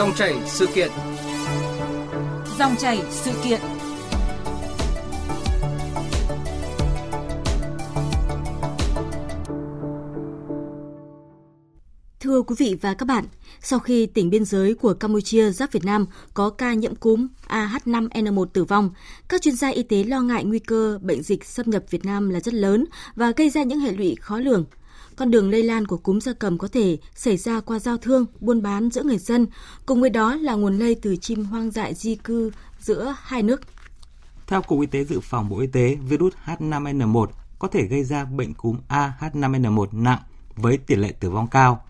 Dòng chảy sự kiện. Dòng chảy sự kiện. Thưa quý vị và các bạn, sau khi tỉnh biên giới của Campuchia giáp Việt Nam có ca nhiễm cúm AH5N1 tử vong, các chuyên gia y tế lo ngại nguy cơ bệnh dịch xâm nhập Việt Nam là rất lớn và gây ra những hệ lụy khó lường. Con đường lây lan của cúm gia cầm có thể xảy ra qua giao thương, buôn bán giữa người dân, cùng với đó là nguồn lây từ chim hoang dại di cư giữa hai nước. Theo Cục Y tế Dự phòng Bộ Y tế, virus H5N1 có thể gây ra bệnh cúm AH5N1 nặng với tỷ lệ tử vong cao.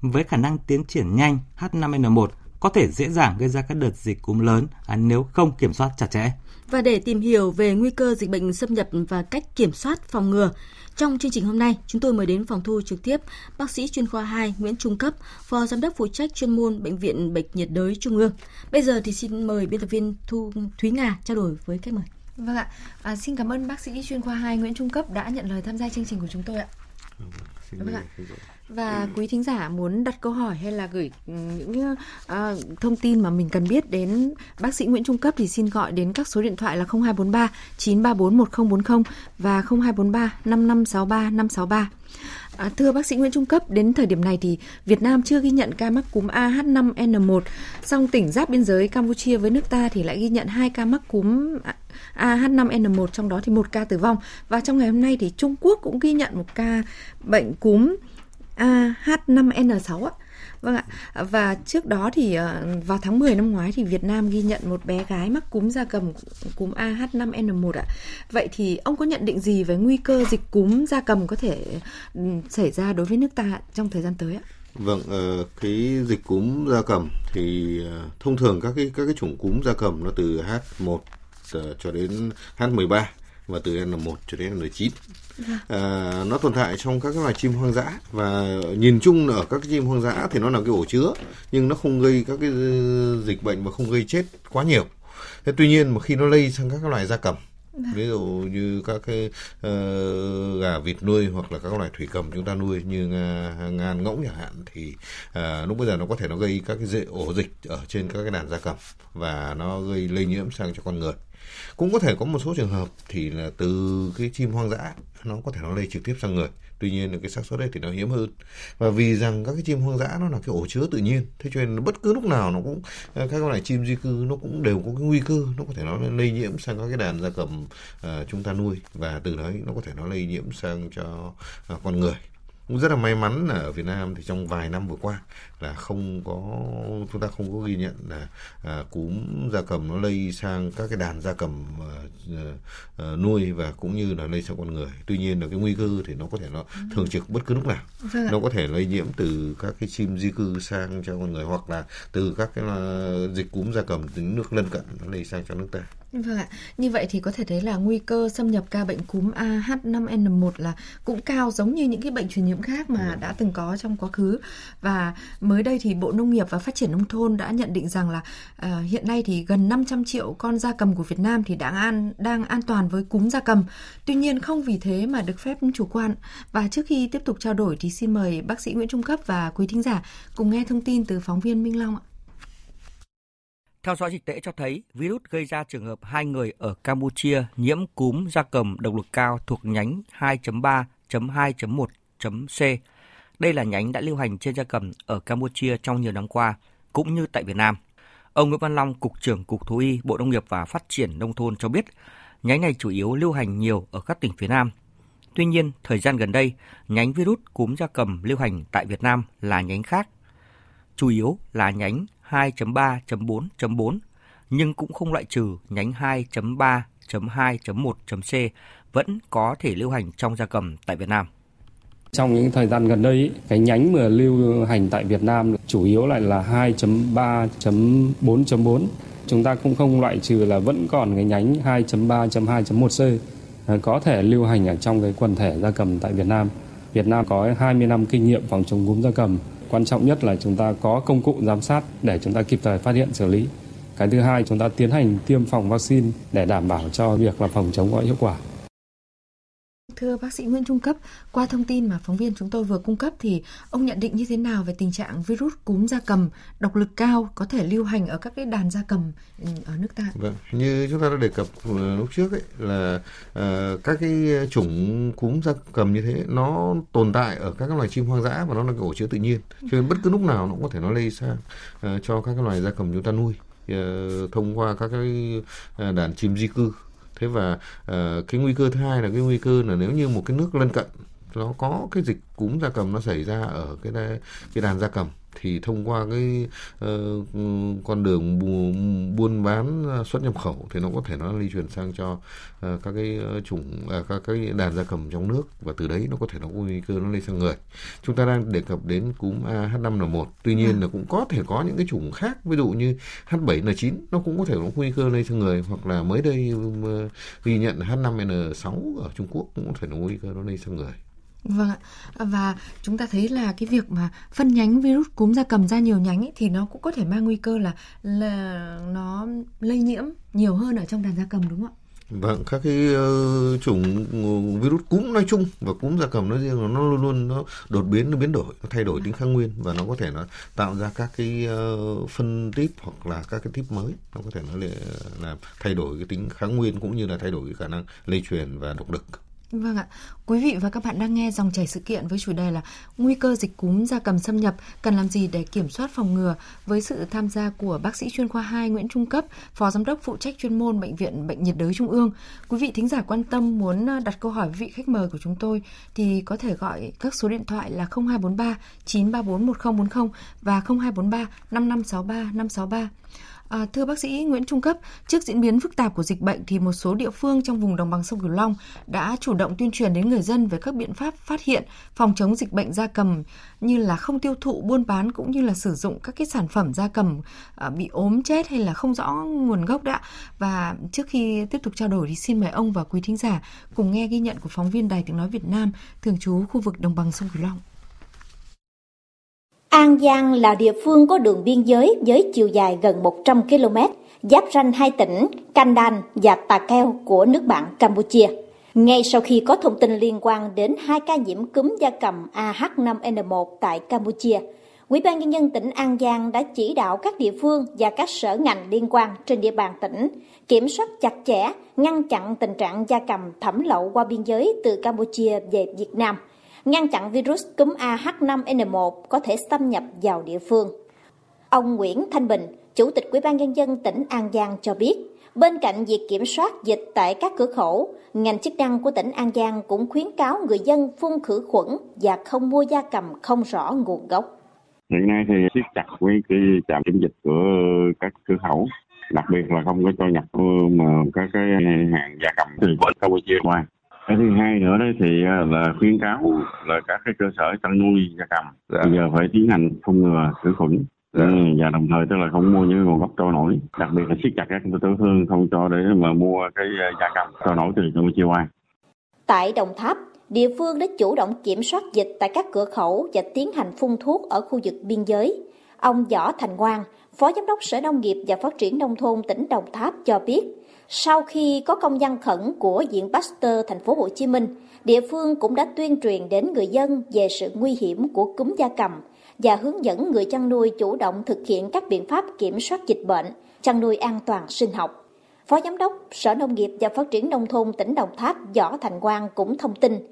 Với khả năng tiến triển nhanh, H5N1 có thể dễ dàng gây ra các đợt dịch cúm lớn nếu không kiểm soát chặt chẽ. Và để tìm hiểu về nguy cơ dịch bệnh xâm nhập và cách kiểm soát phòng ngừa, trong chương trình hôm nay, chúng tôi mời đến phòng thu trực tiếp bác sĩ chuyên khoa 2 Nguyễn Trung Cấp, phó giám đốc phụ trách chuyên môn bệnh viện Bệnh nhiệt đới Trung ương. Bây giờ thì xin mời biên tập viên Thu Thúy Nga trao đổi với khách mời. Vâng ạ, à, xin cảm ơn bác sĩ chuyên khoa 2 Nguyễn Trung Cấp đã nhận lời tham gia chương trình của chúng tôi ạ. Vâng ạ. Và quý thính giả muốn đặt câu hỏi hay là gửi ừ, những uh, thông tin mà mình cần biết đến bác sĩ Nguyễn Trung Cấp thì xin gọi đến các số điện thoại là 0243 934 1040 và 0243 5563 563. À, thưa bác sĩ Nguyễn Trung Cấp, đến thời điểm này thì Việt Nam chưa ghi nhận ca mắc cúm AH5N1, song tỉnh giáp biên giới Campuchia với nước ta thì lại ghi nhận hai ca mắc cúm AH5N1 trong đó thì một ca tử vong và trong ngày hôm nay thì Trung Quốc cũng ghi nhận một ca bệnh cúm AH5N6 ạ. Vâng ạ. Và trước đó thì ờ, vào tháng 10 năm ngoái thì Việt Nam ghi nhận một bé gái mắc cúm gia cầm cúm AH5N1 ạ. Vậy thì ông có nhận định gì về nguy cơ dịch cúm gia cầm có thể ừ, xảy ra đối với nước ta trong thời gian tới ạ? Vâng, ờ, cái dịch cúm gia cầm thì ờ, thông thường các cái các cái chủng cúm gia cầm nó từ H1 cho đến H13 và từ N1 cho đến N9. À, nó tồn tại trong các loài chim hoang dã và nhìn chung ở các chim hoang dã thì nó là cái ổ chứa nhưng nó không gây các cái dịch bệnh và không gây chết quá nhiều. Thế tuy nhiên mà khi nó lây sang các loài gia cầm ví dụ như các cái uh, gà vịt nuôi hoặc là các loài thủy cầm chúng ta nuôi như uh, ngan ngỗng chẳng hạn thì uh, lúc bây giờ nó có thể nó gây các cái dễ ổ dịch ở trên các cái đàn gia cầm và nó gây lây nhiễm sang cho con người cũng có thể có một số trường hợp thì là từ cái chim hoang dã nó có thể nó lây trực tiếp sang người. Tuy nhiên là cái xác suất đấy thì nó hiếm hơn. Và vì rằng các cái chim hoang dã nó là cái ổ chứa tự nhiên thế cho nên bất cứ lúc nào nó cũng các loại chim di cư nó cũng đều có cái nguy cơ nó có thể nó lây nhiễm sang các cái đàn gia cầm uh, chúng ta nuôi. Và từ đấy nó có thể nó lây nhiễm sang cho uh, con người cũng rất là may mắn là ở Việt Nam thì trong vài năm vừa qua là không có chúng ta không có ghi nhận là à, cúm gia cầm nó lây sang các cái đàn gia cầm à, à, nuôi và cũng như là lây sang con người. Tuy nhiên là cái nguy cơ thì nó có thể nó thường trực bất cứ lúc nào. Vâng nó có thể lây nhiễm từ các cái chim di cư sang cho con người hoặc là từ các cái uh, dịch cúm gia cầm từ nước lân cận nó lây sang cho nước ta Vâng ạ, như vậy thì có thể thấy là nguy cơ xâm nhập ca bệnh cúm AH5N1 là cũng cao giống như những cái bệnh truyền nhiễm khác mà đã từng có trong quá khứ và mới đây thì Bộ Nông nghiệp và Phát triển nông thôn đã nhận định rằng là uh, hiện nay thì gần 500 triệu con gia cầm của Việt Nam thì đang an đang an toàn với cúm gia cầm. Tuy nhiên không vì thế mà được phép chủ quan. Và trước khi tiếp tục trao đổi thì xin mời bác sĩ Nguyễn Trung Cấp và quý thính giả cùng nghe thông tin từ phóng viên Minh Long ạ. Theo dõi dịch tễ cho thấy, virus gây ra trường hợp hai người ở Campuchia nhiễm cúm da cầm độc lực cao thuộc nhánh 2.3.2.1.c. Đây là nhánh đã lưu hành trên da cầm ở Campuchia trong nhiều năm qua, cũng như tại Việt Nam. Ông Nguyễn Văn Long, Cục trưởng Cục Thú y, Bộ Nông nghiệp và Phát triển Nông thôn cho biết, nhánh này chủ yếu lưu hành nhiều ở các tỉnh phía Nam. Tuy nhiên, thời gian gần đây, nhánh virus cúm da cầm lưu hành tại Việt Nam là nhánh khác. Chủ yếu là nhánh 2.3.4.4 nhưng cũng không loại trừ nhánh 2.3.2.1.c vẫn có thể lưu hành trong gia cầm tại Việt Nam. Trong những thời gian gần đây, cái nhánh mà lưu hành tại Việt Nam chủ yếu lại là 2.3.4.4. Chúng ta cũng không loại trừ là vẫn còn cái nhánh 2.3.2.1c à, có thể lưu hành ở trong cái quần thể gia cầm tại Việt Nam. Việt Nam có 20 năm kinh nghiệm phòng chống cúm gia cầm quan trọng nhất là chúng ta có công cụ giám sát để chúng ta kịp thời phát hiện xử lý. Cái thứ hai, chúng ta tiến hành tiêm phòng vaccine để đảm bảo cho việc là phòng chống có hiệu quả. Thưa bác sĩ Nguyễn Trung Cấp, qua thông tin mà phóng viên chúng tôi vừa cung cấp thì ông nhận định như thế nào về tình trạng virus cúm gia cầm độc lực cao có thể lưu hành ở các cái đàn gia cầm ừ, ở nước ta? Vâng, như chúng ta đã đề cập ừ, lúc trước ấy là uh, các cái chủng cúm gia cầm như thế nó tồn tại ở các loài chim hoang dã và nó là cái ổ chứa tự nhiên. Cho nên bất cứ lúc nào nó cũng có thể nó lây sang uh, cho các cái loài gia cầm chúng ta nuôi uh, thông qua các cái đàn chim di cư thế và uh, cái nguy cơ thứ hai là cái nguy cơ là nếu như một cái nước lân cận nó có cái dịch cúm gia cầm nó xảy ra ở cái cái đàn gia cầm thì thông qua cái uh, con đường buôn bán ờ, xuất nhập khẩu thì nó có thể nó lây truyền sang cho uh, các cái chủng uh, các cái đàn gia cầm trong nước và từ đấy nó có thể nó có nguy cơ nó lây sang người. Chúng ta đang đề cập đến cúm AH5N1. Tuy nhiên là cũng có thể có những cái chủng khác ví dụ như H7N9 nó cũng có thể có nguy cơ lây sang người hoặc là mới đây ghi nhận H5N6 ở Trung Quốc cũng có thể có nguy cơ nó lây sang người. Vâng ạ. Và chúng ta thấy là cái việc mà phân nhánh virus cúm gia cầm ra nhiều nhánh ấy, thì nó cũng có thể mang nguy cơ là là nó lây nhiễm nhiều hơn ở trong đàn gia cầm đúng không ạ? Vâng, các cái uh, chủng virus cúm nói chung và cúm gia cầm nói riêng nó luôn luôn nó đột biến nó biến đổi, nó thay đổi tính kháng nguyên và nó có thể nó tạo ra các cái uh, phân tiếp hoặc là các cái tiếp mới, nó có thể nó làm thay đổi cái tính kháng nguyên cũng như là thay đổi cái khả năng lây truyền và độc lực. Vâng ạ. Quý vị và các bạn đang nghe dòng chảy sự kiện với chủ đề là nguy cơ dịch cúm gia cầm xâm nhập cần làm gì để kiểm soát phòng ngừa với sự tham gia của bác sĩ chuyên khoa 2 Nguyễn Trung Cấp, Phó Giám đốc phụ trách chuyên môn Bệnh viện Bệnh nhiệt đới Trung ương. Quý vị thính giả quan tâm muốn ờ, đặt câu hỏi với vị khách mời của chúng tôi thì có thể gọi các số điện thoại là 0243 934 1040 và 0243 5563 563. À, thưa bác sĩ Nguyễn Trung Cấp, trước diễn biến phức tạp của dịch bệnh thì một số địa phương trong vùng đồng bằng sông Cửu Long đã chủ động tuyên truyền đến người dân về các biện pháp phát hiện, phòng chống dịch bệnh gia cầm như là không tiêu thụ, buôn bán cũng như là sử dụng các cái sản phẩm gia cầm à, bị ốm chết hay là không rõ nguồn gốc đã. Và trước khi tiếp tục trao đổi thì xin mời ông và quý thính giả cùng nghe ghi nhận của phóng viên Đài Tiếng nói Việt Nam thường trú khu vực đồng bằng sông Cửu Long. An Giang là địa phương có đường biên giới với chiều dài gần 100 km, giáp ranh hai tỉnh Kandan và Tà Keo của nước bạn Campuchia. Ngay sau khi có thông tin liên quan đến hai ca nhiễm cúm gia cầm AH5N1 tại Campuchia, Ủy ban nhân dân tỉnh An Giang đã chỉ đạo các địa phương và các sở ngành liên quan trên địa bàn tỉnh kiểm soát chặt chẽ, ngăn chặn tình trạng gia cầm thẩm lậu qua biên giới từ Campuchia về Việt Nam – ngăn chặn virus cúm AH5N1 có thể xâm nhập vào địa phương. Ông Nguyễn Thanh Bình, Chủ tịch Ủy ban nhân dân tỉnh An Giang cho biết, bên cạnh việc kiểm soát dịch tại các cửa khẩu, ngành chức năng của tỉnh An Giang cũng khuyến cáo người dân phun khử khuẩn và không mua gia cầm không rõ nguồn gốc. Hiện nay thì siết chặt với cái trạm kiểm dịch của các cửa khẩu đặc biệt là không có cho nhập ờ, mà các cái hàng gia cầm từ Campuchia qua cái thứ hai nữa đấy thì à, là khuyến cáo là các cái cơ sở chăn nuôi gia cầm dạ. bây giờ phải tiến hành phun ngừa khử khuẩn dạ. Ừ, và đồng thời tức là không mua những nguồn gốc trôi nổi đặc biệt là siết chặt các tiểu thương không cho để mà mua cái à, gia cầm trôi nổi từ Campuchia qua tại Đồng Tháp địa phương đã chủ động kiểm soát dịch tại các cửa khẩu và tiến hành phun thuốc ở khu vực biên giới ông Võ Thành Quang Phó Giám đốc Sở Nông nghiệp và Phát triển Nông thôn tỉnh Đồng Tháp cho biết sau khi có công văn khẩn của Viện Pasteur thành phố Hồ Chí Minh, địa phương cũng đã tuyên truyền đến người dân về sự nguy hiểm của cúm gia cầm và hướng dẫn người chăn nuôi chủ động thực hiện các biện pháp kiểm soát dịch bệnh, chăn nuôi an toàn sinh học. Phó Giám đốc Sở Nông nghiệp và Phát triển Nông thôn tỉnh Đồng Tháp Võ Thành Quang cũng thông tin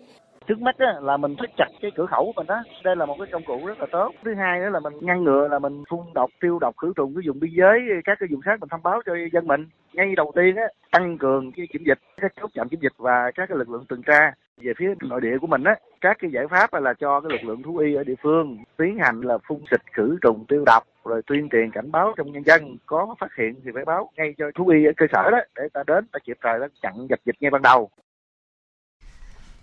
trước mắt á, là mình thắt chặt cái cửa khẩu mình đó đây là một cái công cụ rất là tốt. Thứ hai nữa là mình ngăn ngừa là mình phun độc tiêu độc khử trùng cái vùng biên giới các cái vùng khác mình thông báo cho dân mình. Ngay đầu tiên á tăng cường cái kiểm dịch các chốt chạm kiểm dịch và các cái lực lượng tuần tra. Về phía nội địa của mình á các cái giải pháp là cho cái lực lượng thú y ở địa phương tiến hành là phun xịt khử trùng tiêu độc rồi tuyên truyền cảnh báo trong nhân dân. Có phát hiện thì phải báo ngay cho thú y ở cơ sở đó để ta đến ta kịp thời chặn dập dịch ngay ban đầu.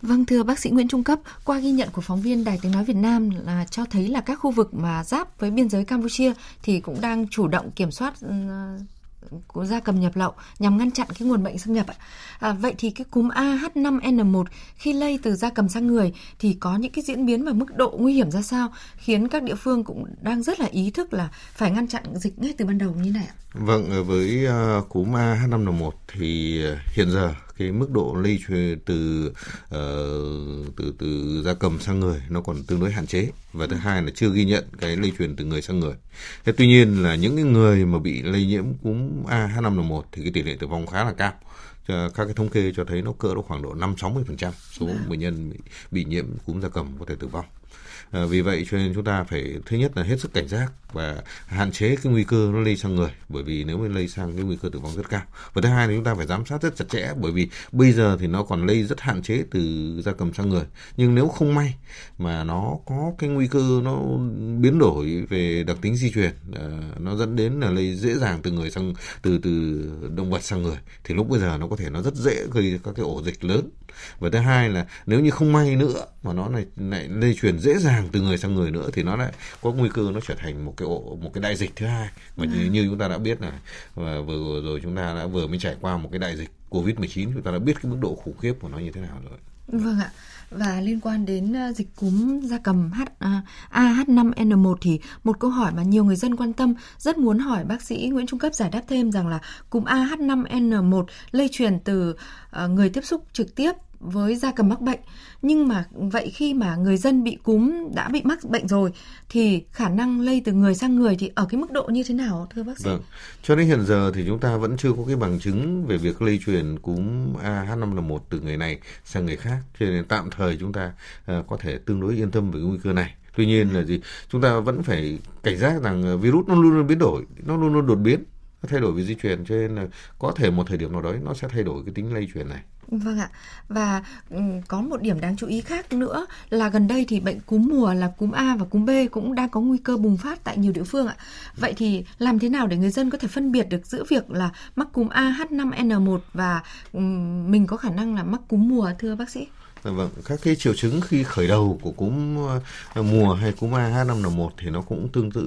Vâng thưa bác sĩ Nguyễn Trung Cấp, qua ghi nhận của phóng viên Đài Tiếng Nói Việt Nam là cho thấy là các khu vực mà giáp với biên giới Campuchia thì cũng đang chủ động kiểm soát ừ, của gia cầm nhập lậu nhằm ngăn chặn cái nguồn bệnh xâm nhập. À, vậy thì cái cúm AH5N1 khi lây từ gia cầm sang người thì có những cái diễn biến và mức độ nguy hiểm ra sao khiến các địa phương cũng đang rất là ý thức là phải ngăn chặn dịch ngay từ ban đầu như này ạ? Vâng, với à, cúm AH5N1 thì à, hiện giờ cái mức độ lây truyền từ uh, từ từ gia cầm sang người nó còn tương đối hạn chế và thứ hai là chưa ghi nhận cái lây truyền từ người sang người. Thế tuy nhiên là những cái người mà bị lây nhiễm cúm AH5N1 thì cái tỷ lệ tử vong khá là cao các cái thống kê cho thấy nó cỡ độ khoảng độ 5-60% số dạ. bệnh nhân bị, bị nhiễm cúm gia cầm có thể tử vong. Ờ, vì vậy cho nên chúng ta phải, thứ nhất là hết sức cảnh giác và hạn chế cái nguy cơ nó lây sang người. Bởi vì nếu mà lây sang cái nguy cơ tử vong rất cao. Và thứ hai là chúng ta phải giám sát rất chặt chẽ. Bởi vì bây giờ thì nó còn lây rất hạn chế từ da cầm sang người. Nhưng nếu không may mà nó có cái nguy cơ nó biến đổi về đặc tính di truyền ờ, nó dẫn đến là lây dễ dàng từ người sang, từ từ động vật sang người, thì lúc bây giờ nó có thể nó rất dễ gây các cái ổ dịch lớn. Và thứ hai là nếu như không may nữa mà nó lại, lại lây truyền dễ dàng từ người sang người nữa thì nó lại có nguy cơ nó trở thành một cái ổ một cái đại dịch thứ hai. Mà như, ừ. như chúng ta đã biết là và vừa rồi chúng ta đã vừa mới trải qua một cái đại dịch covid 19 chúng ta đã biết cái mức độ khủng khiếp của nó như thế nào rồi. Vâng ạ. Và liên quan đến ờ, dịch cúm gia cầm H, à, AH5N1 thì một câu hỏi mà nhiều người dân quan tâm rất muốn hỏi bác sĩ Nguyễn Trung Cấp giải đáp thêm rằng là cúm AH5N1 lây truyền từ uh, người tiếp xúc trực tiếp với da cầm mắc bệnh nhưng mà vậy khi mà người dân bị cúm đã bị mắc bệnh rồi thì khả năng lây từ người sang người thì ở cái mức độ như thế nào thưa bác sĩ? Vâng. Cho đến hiện giờ thì chúng ta vẫn chưa có cái bằng chứng về việc lây truyền cúm AH5N1 từ người này sang người khác cho nên tạm thời chúng ta uh, có thể tương đối yên tâm về nguy cơ này. Tuy nhiên là gì? Chúng ta vẫn phải cảnh giác rằng ờ, virus nó luôn luôn biến đổi, nó luôn luôn đột biến, nó thay đổi về di truyền cho nên là có thể một thời điểm nào đó nó sẽ thay đổi cái tính lây truyền này. Vâng ạ. Và ừ, có một điểm đáng chú ý khác nữa là gần đây thì bệnh cúm mùa là cúm A và cúm B cũng đang có nguy cơ bùng phát tại nhiều địa phương ạ. Vậy thì làm thế nào để người dân có thể phân biệt được giữa việc là mắc cúm A H5N1 và ừ, mình có khả năng là mắc cúm mùa thưa bác sĩ? Dạ vâng, các cái triệu chứng khi khởi đầu của cúm ờ, mùa hay cúm AH5N1 thì nó cũng tương tự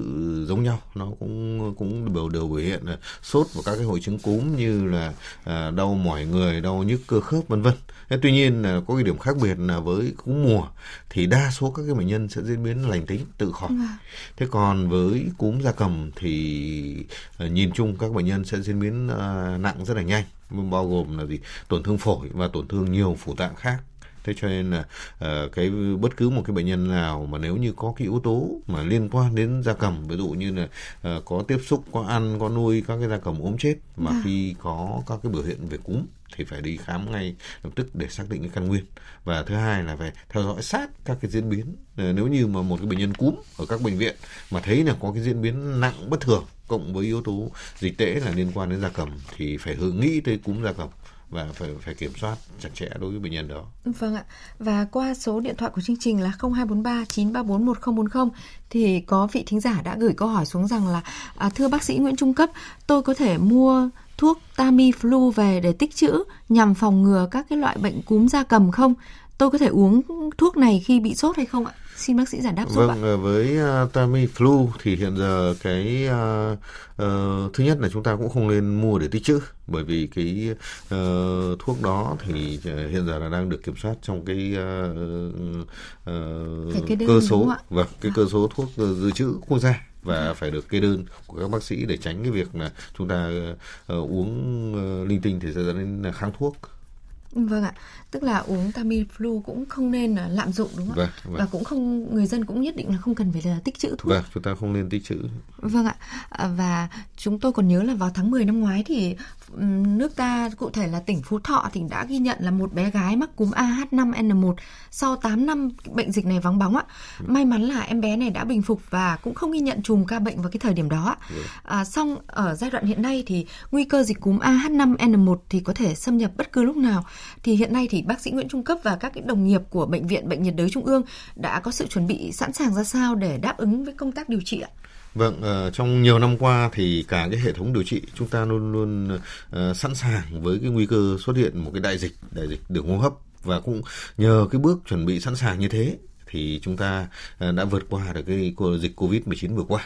giống nhau, nó cũng cũng đều đều biểu hiện là sốt và các cái hội chứng cúm như là à, đau mỏi người, đau nhức cơ khớp vân vân. Tuy nhiên là có cái điểm khác biệt là với cúm mùa thì đa số các cái bệnh nhân sẽ diễn biến lành tính tự khỏi. À. Thế còn với cúm gia cầm thì à, nhìn chung các bệnh nhân sẽ diễn biến à, nặng rất là nhanh bao gồm là gì tổn thương phổi và tổn thương nhiều phủ tạng khác thế cho nên là uh, cái bất cứ một cái bệnh nhân nào mà nếu như có cái yếu tố mà liên quan đến gia cầm ví dụ như là uh, có tiếp xúc có ăn có nuôi các cái gia cầm ốm chết mà à. khi có các cái biểu hiện về cúm thì phải đi khám ngay lập tức để xác định cái căn nguyên. Và thứ hai là phải theo dõi sát các cái diễn biến. Ờ, nếu như mà một cái bệnh nhân cúm ở các bệnh viện mà thấy là có cái diễn biến nặng bất thường cộng với yếu tố dịch tễ là liên quan đến gia cầm thì phải hướng nghĩ tới cúm gia cầm và phải phải kiểm soát chặt chẽ đối với bệnh nhân đó. Vâng ạ. Và qua số điện thoại của chương trình là 0243 934 1040 thì có vị thính giả đã gửi câu hỏi xuống rằng là à, thưa bác sĩ Nguyễn Trung cấp, tôi có thể mua thuốc Tamiflu về để tích trữ nhằm phòng ngừa các cái loại bệnh cúm da cầm không? Tôi có thể uống thuốc này khi bị sốt hay không ạ? Xin bác sĩ giải đáp giúp vâng, ạ. Vâng, với uh, Tamiflu thì hiện giờ cái uh, uh, thứ nhất là chúng ta cũng không nên mua để tích trữ bởi vì cái uh, thuốc đó thì hiện giờ là đang được kiểm soát trong cái uh, uh, cái cơ số vâng cái à. cơ số thuốc dự trữ quốc gia và phải được kê đơn của các bác sĩ để tránh cái việc là chúng ta uh, uống uh, linh tinh thì sẽ dẫn đến kháng thuốc Vâng ạ, tức là uống Tamiflu cũng không nên là lạm dụng đúng không vâng, vâng. Và cũng không người dân cũng nhất định là không cần phải là tích trữ thuốc. Vâng, chúng ta không nên tích trữ. Vâng ạ. À, và chúng tôi còn nhớ là vào tháng 10 năm ngoái thì nước ta cụ thể là tỉnh Phú Thọ thì đã ghi nhận là một bé gái mắc cúm AH5N1 sau 8 năm bệnh dịch này vắng bóng ạ. Ừ. May mắn là em bé này đã bình phục và cũng không ghi nhận chùm ca bệnh vào cái thời điểm đó ạ. Ừ. À, xong ở giai đoạn hiện nay thì nguy cơ dịch cúm AH5N1 thì có thể xâm nhập bất cứ lúc nào. Thì hiện nay thì bác sĩ Nguyễn Trung Cấp và các đồng nghiệp của bệnh viện Bệnh nhiệt đới Trung ương đã có sự chuẩn bị sẵn sàng ra sao để đáp ứng với công tác điều trị ạ? Vâng, ờ, trong nhiều năm qua thì cả cái hệ thống điều trị chúng ta luôn luôn ờ, sẵn sàng với cái nguy cơ xuất hiện một cái đại dịch, đại dịch đường hô hấp và cũng nhờ cái bước chuẩn bị sẵn sàng như thế thì chúng ta ờ, đã vượt qua được cái dịch Covid-19 vừa qua.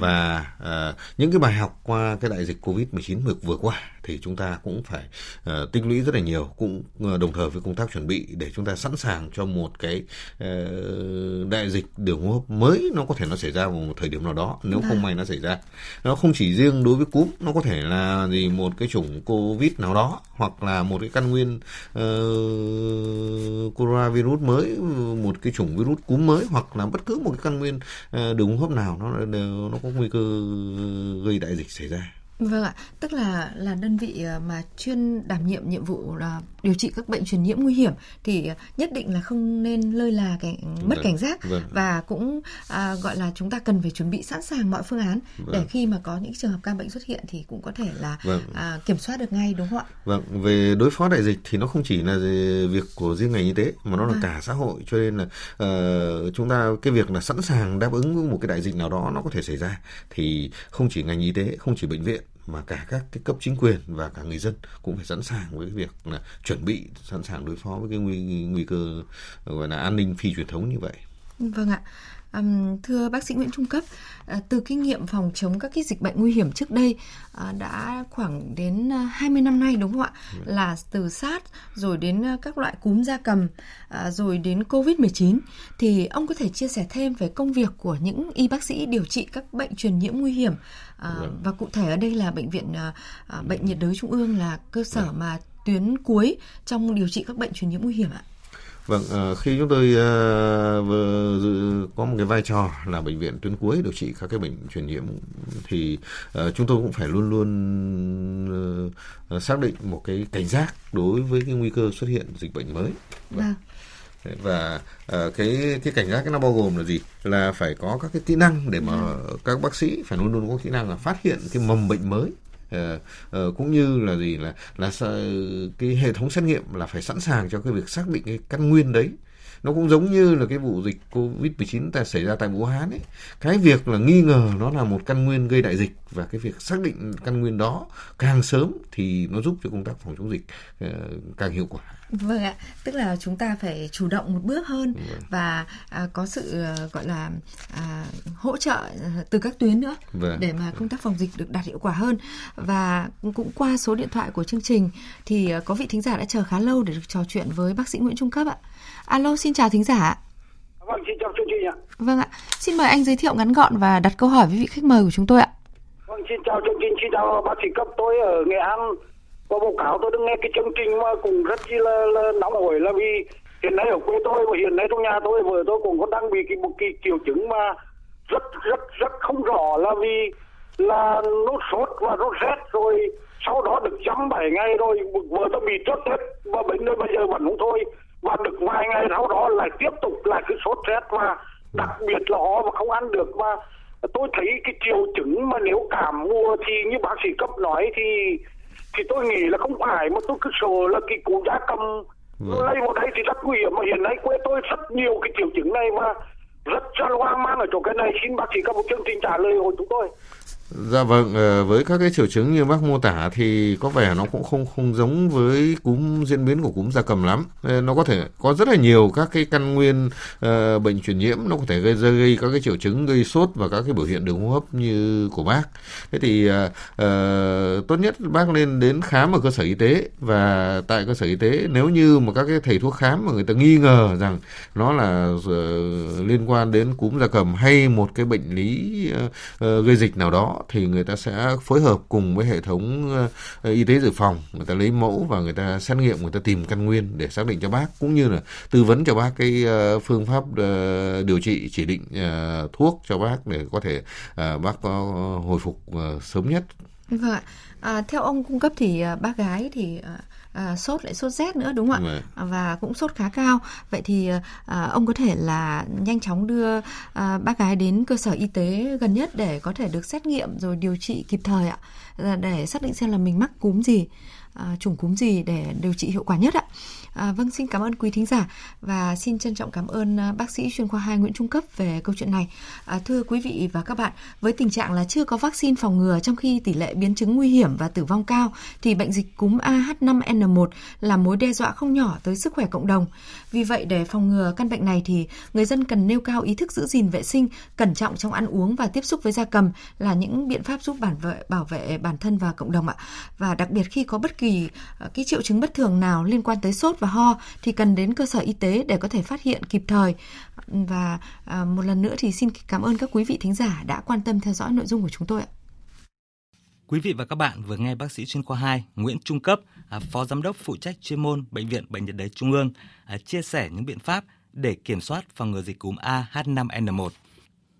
và uh, những cái bài học qua cái đại dịch Covid-19 vừa qua thì chúng ta cũng phải uh, tích lũy rất là nhiều cũng uh, đồng thời với công tác chuẩn bị để chúng ta sẵn sàng cho một cái uh, đại dịch đường hô hấp mới nó có thể nó xảy ra vào một thời điểm nào đó nếu không vâng. may nó xảy ra nó không chỉ riêng đối với cúm nó có thể là gì một cái chủng covid nào đó hoặc là một cái căn nguyên uh, coronavirus mới một cái chủng virus cúm mới hoặc là bất cứ một cái căn nguyên uh, đường hô hấp nào nó nó có nguy cơ gây đại dịch xảy ra Vâng ạ, tức là là đơn vị ờ, mà chuyên đảm nhiệm nhiệm vụ là điều trị các bệnh truyền nhiễm nguy hiểm thì nhất định là không nên lơi là cảnh mất vâng, cảnh giác vâng. và cũng à, gọi là chúng ta cần phải chuẩn bị sẵn sàng mọi phương án vâng. để khi mà có những trường hợp ca bệnh xuất hiện thì cũng có thể là vâng. à, kiểm soát được ngay đúng không ạ? Vâng, về đối phó đại dịch thì nó không chỉ là việc của riêng ngành y tế mà nó là vâng. cả xã hội cho nên là uh, chúng ta cái việc là sẵn sàng đáp ứng một cái đại dịch nào đó nó có thể xảy ra thì không chỉ ngành y tế, không chỉ bệnh viện mà cả các cái cấp chính quyền và cả người dân cũng phải sẵn sàng với cái việc là chuẩn bị, sẵn sàng đối phó với cái nguy nguy cơ gọi là an ninh phi truyền thống như vậy. Vâng ạ. Um, thưa bác sĩ Nguyễn Trung Cấp, uh, từ kinh nghiệm phòng chống các cái dịch bệnh nguy hiểm trước đây uh, đã khoảng đến 20 năm nay đúng không ạ? Ừ. Là từ SARS rồi đến các loại cúm gia cầm uh, rồi đến Covid-19 thì ông có thể chia sẻ thêm về công việc của những y bác sĩ điều trị các bệnh truyền nhiễm nguy hiểm uh, và cụ thể ở đây là bệnh viện uh, bệnh nhiệt đới trung ương là cơ sở vâng. mà tuyến cuối trong điều trị các bệnh truyền nhiễm nguy hiểm ạ? Vâng, ờ, khi chúng tôi ờ, có một cái vai trò là bệnh viện tuyến cuối điều trị các cái bệnh truyền nhiễm thì ờ, chúng tôi cũng phải luôn luôn xác định một cái cảnh giác đối với cái nguy cơ xuất hiện dịch bệnh mới. Vâng. và cái cái cảnh giác nó bao gồm là gì là phải có các cái kỹ năng để mà ừ. các bác sĩ phải luôn luôn có kỹ năng là phát hiện cái mầm bệnh mới uh, uh, cũng như là gì là là cái hệ thống xét nghiệm là phải sẵn sàng cho cái việc xác định cái căn nguyên đấy nó cũng giống như là cái vụ dịch covid 19 ta xảy ra tại vũ hán ấy cái việc là nghi ngờ nó là một căn nguyên gây đại dịch và cái việc xác định căn nguyên đó càng sớm thì nó giúp cho công tác phòng chống dịch uh, càng hiệu quả Vâng ạ, tức là chúng ta phải chủ động một bước hơn vâng. và à, có sự à, gọi là à, hỗ trợ à, từ các tuyến nữa vâng. để mà công tác phòng dịch được đạt hiệu quả hơn. Và cũng qua số điện thoại của chương trình thì có vị thính giả đã chờ khá lâu để được trò chuyện với bác sĩ Nguyễn Trung Cấp ạ. Alo, xin chào thính giả. Vâng, xin chào chương trình ạ. Vâng ạ, xin mời anh giới thiệu ngắn gọn và đặt câu hỏi với vị khách mời của chúng tôi ạ. Vâng, xin chào chương trình, xin chào bác sĩ Cấp. Tôi ở Nghệ An có báo cáo tôi đã nghe cái chương trình mà cũng rất là, là nóng hổi là vì hiện nay ở quê tôi và hiện nay trong nhà tôi vợ tôi cũng có đang bị cái một cái triệu chứng mà rất rất rất không rõ là vì là nó sốt và nó rét rồi sau đó được dăm bảy ngày rồi vợ tôi bị trước tết và bệnh nơi bây giờ vẫn không thôi và được vài ngày sau đó lại tiếp tục lại cái sốt rét và đặc biệt là ho và không ăn được. Và tôi thấy cái triệu chứng mà nếu cảm mùa thì như bác sĩ cấp nói thì thì tôi nghĩ là không phải mà tôi cứ sợ là cái cụ giá cầm vâng. lây vào đây thì rất nguy hiểm. Mà hiện nay quê tôi rất nhiều cái triệu chứng này mà rất hoang mang ở chỗ cái này. Xin bác sĩ có một chương trình trả lời của chúng tôi Dạ vâng, ờ, với các cái triệu chứng như bác mô tả thì có vẻ nó cũng không không giống với cúm diễn biến của cúm gia cầm lắm. Ờ, nó có thể có rất là nhiều các cái căn nguyên uh, bệnh truyền nhiễm nó có thể gây ra gây các cái triệu chứng gây sốt và các cái biểu hiện đường hô hấp như của bác. Thế thì uh, uh, tốt nhất bác nên đến khám ở cơ sở y tế và tại cơ sở y tế nếu như mà các cái thầy thuốc khám mà người ta nghi ngờ rằng nó là uh, liên quan đến cúm gia cầm hay một cái bệnh lý uh, uh, gây dịch nào đó thì người ta sẽ phối hợp cùng với hệ thống ờ, y tế dự phòng người ta lấy mẫu và người ta xét nghiệm người ta tìm căn nguyên để xác định cho bác cũng như là tư vấn cho bác cái ờ, phương pháp ờ, điều trị chỉ định thuốc cho bác để có thể bác có hồi phục sớm nhất. Vâng ạ. À, theo ông cung cấp thì bác gái thì à, sốt lại sốt rét nữa đúng không ạ? Vâng. Và cũng sốt khá cao. Vậy thì à, ông có thể là nhanh chóng đưa à, bác gái đến cơ sở y tế gần nhất để có thể được xét nghiệm rồi điều trị kịp thời ạ, để xác định xem là mình mắc cúm gì. à, chủng cúm gì để điều trị hiệu quả nhất ạ. À, vâng, xin cảm ơn quý thính giả và xin trân trọng cảm ơn à, bác sĩ chuyên khoa 2 Nguyễn Trung Cấp về câu chuyện này. À, thưa quý vị và các bạn, với tình trạng là chưa có vaccine phòng ngừa trong khi tỷ lệ biến chứng nguy hiểm và tử vong cao thì bệnh dịch cúm AH5N1 là mối đe dọa không nhỏ tới sức khỏe cộng đồng. Vì vậy để phòng ngừa căn bệnh này thì người dân cần nêu cao ý thức giữ gìn vệ sinh, cẩn trọng trong ăn uống và tiếp xúc với gia cầm là những biện pháp giúp bảo vệ bảo vệ bản thân và cộng đồng ạ. Và đặc biệt khi có bất kỳ à, cái triệu chứng bất thường nào liên quan tới sốt và ho thì cần đến cơ sở y tế để có thể phát hiện kịp thời. Và à, một lần nữa thì xin cảm ơn các quý vị thính giả đã quan tâm theo dõi nội dung của chúng tôi ạ. Quý vị và các bạn vừa nghe bác sĩ chuyên khoa 2 Nguyễn Trung Cấp, à, Phó Giám đốc phụ trách chuyên môn Bệnh viện Bệnh nhiệt đới Trung ương, à, chia sẻ những biện pháp để kiểm soát phòng ngừa dịch cúm AH5N1.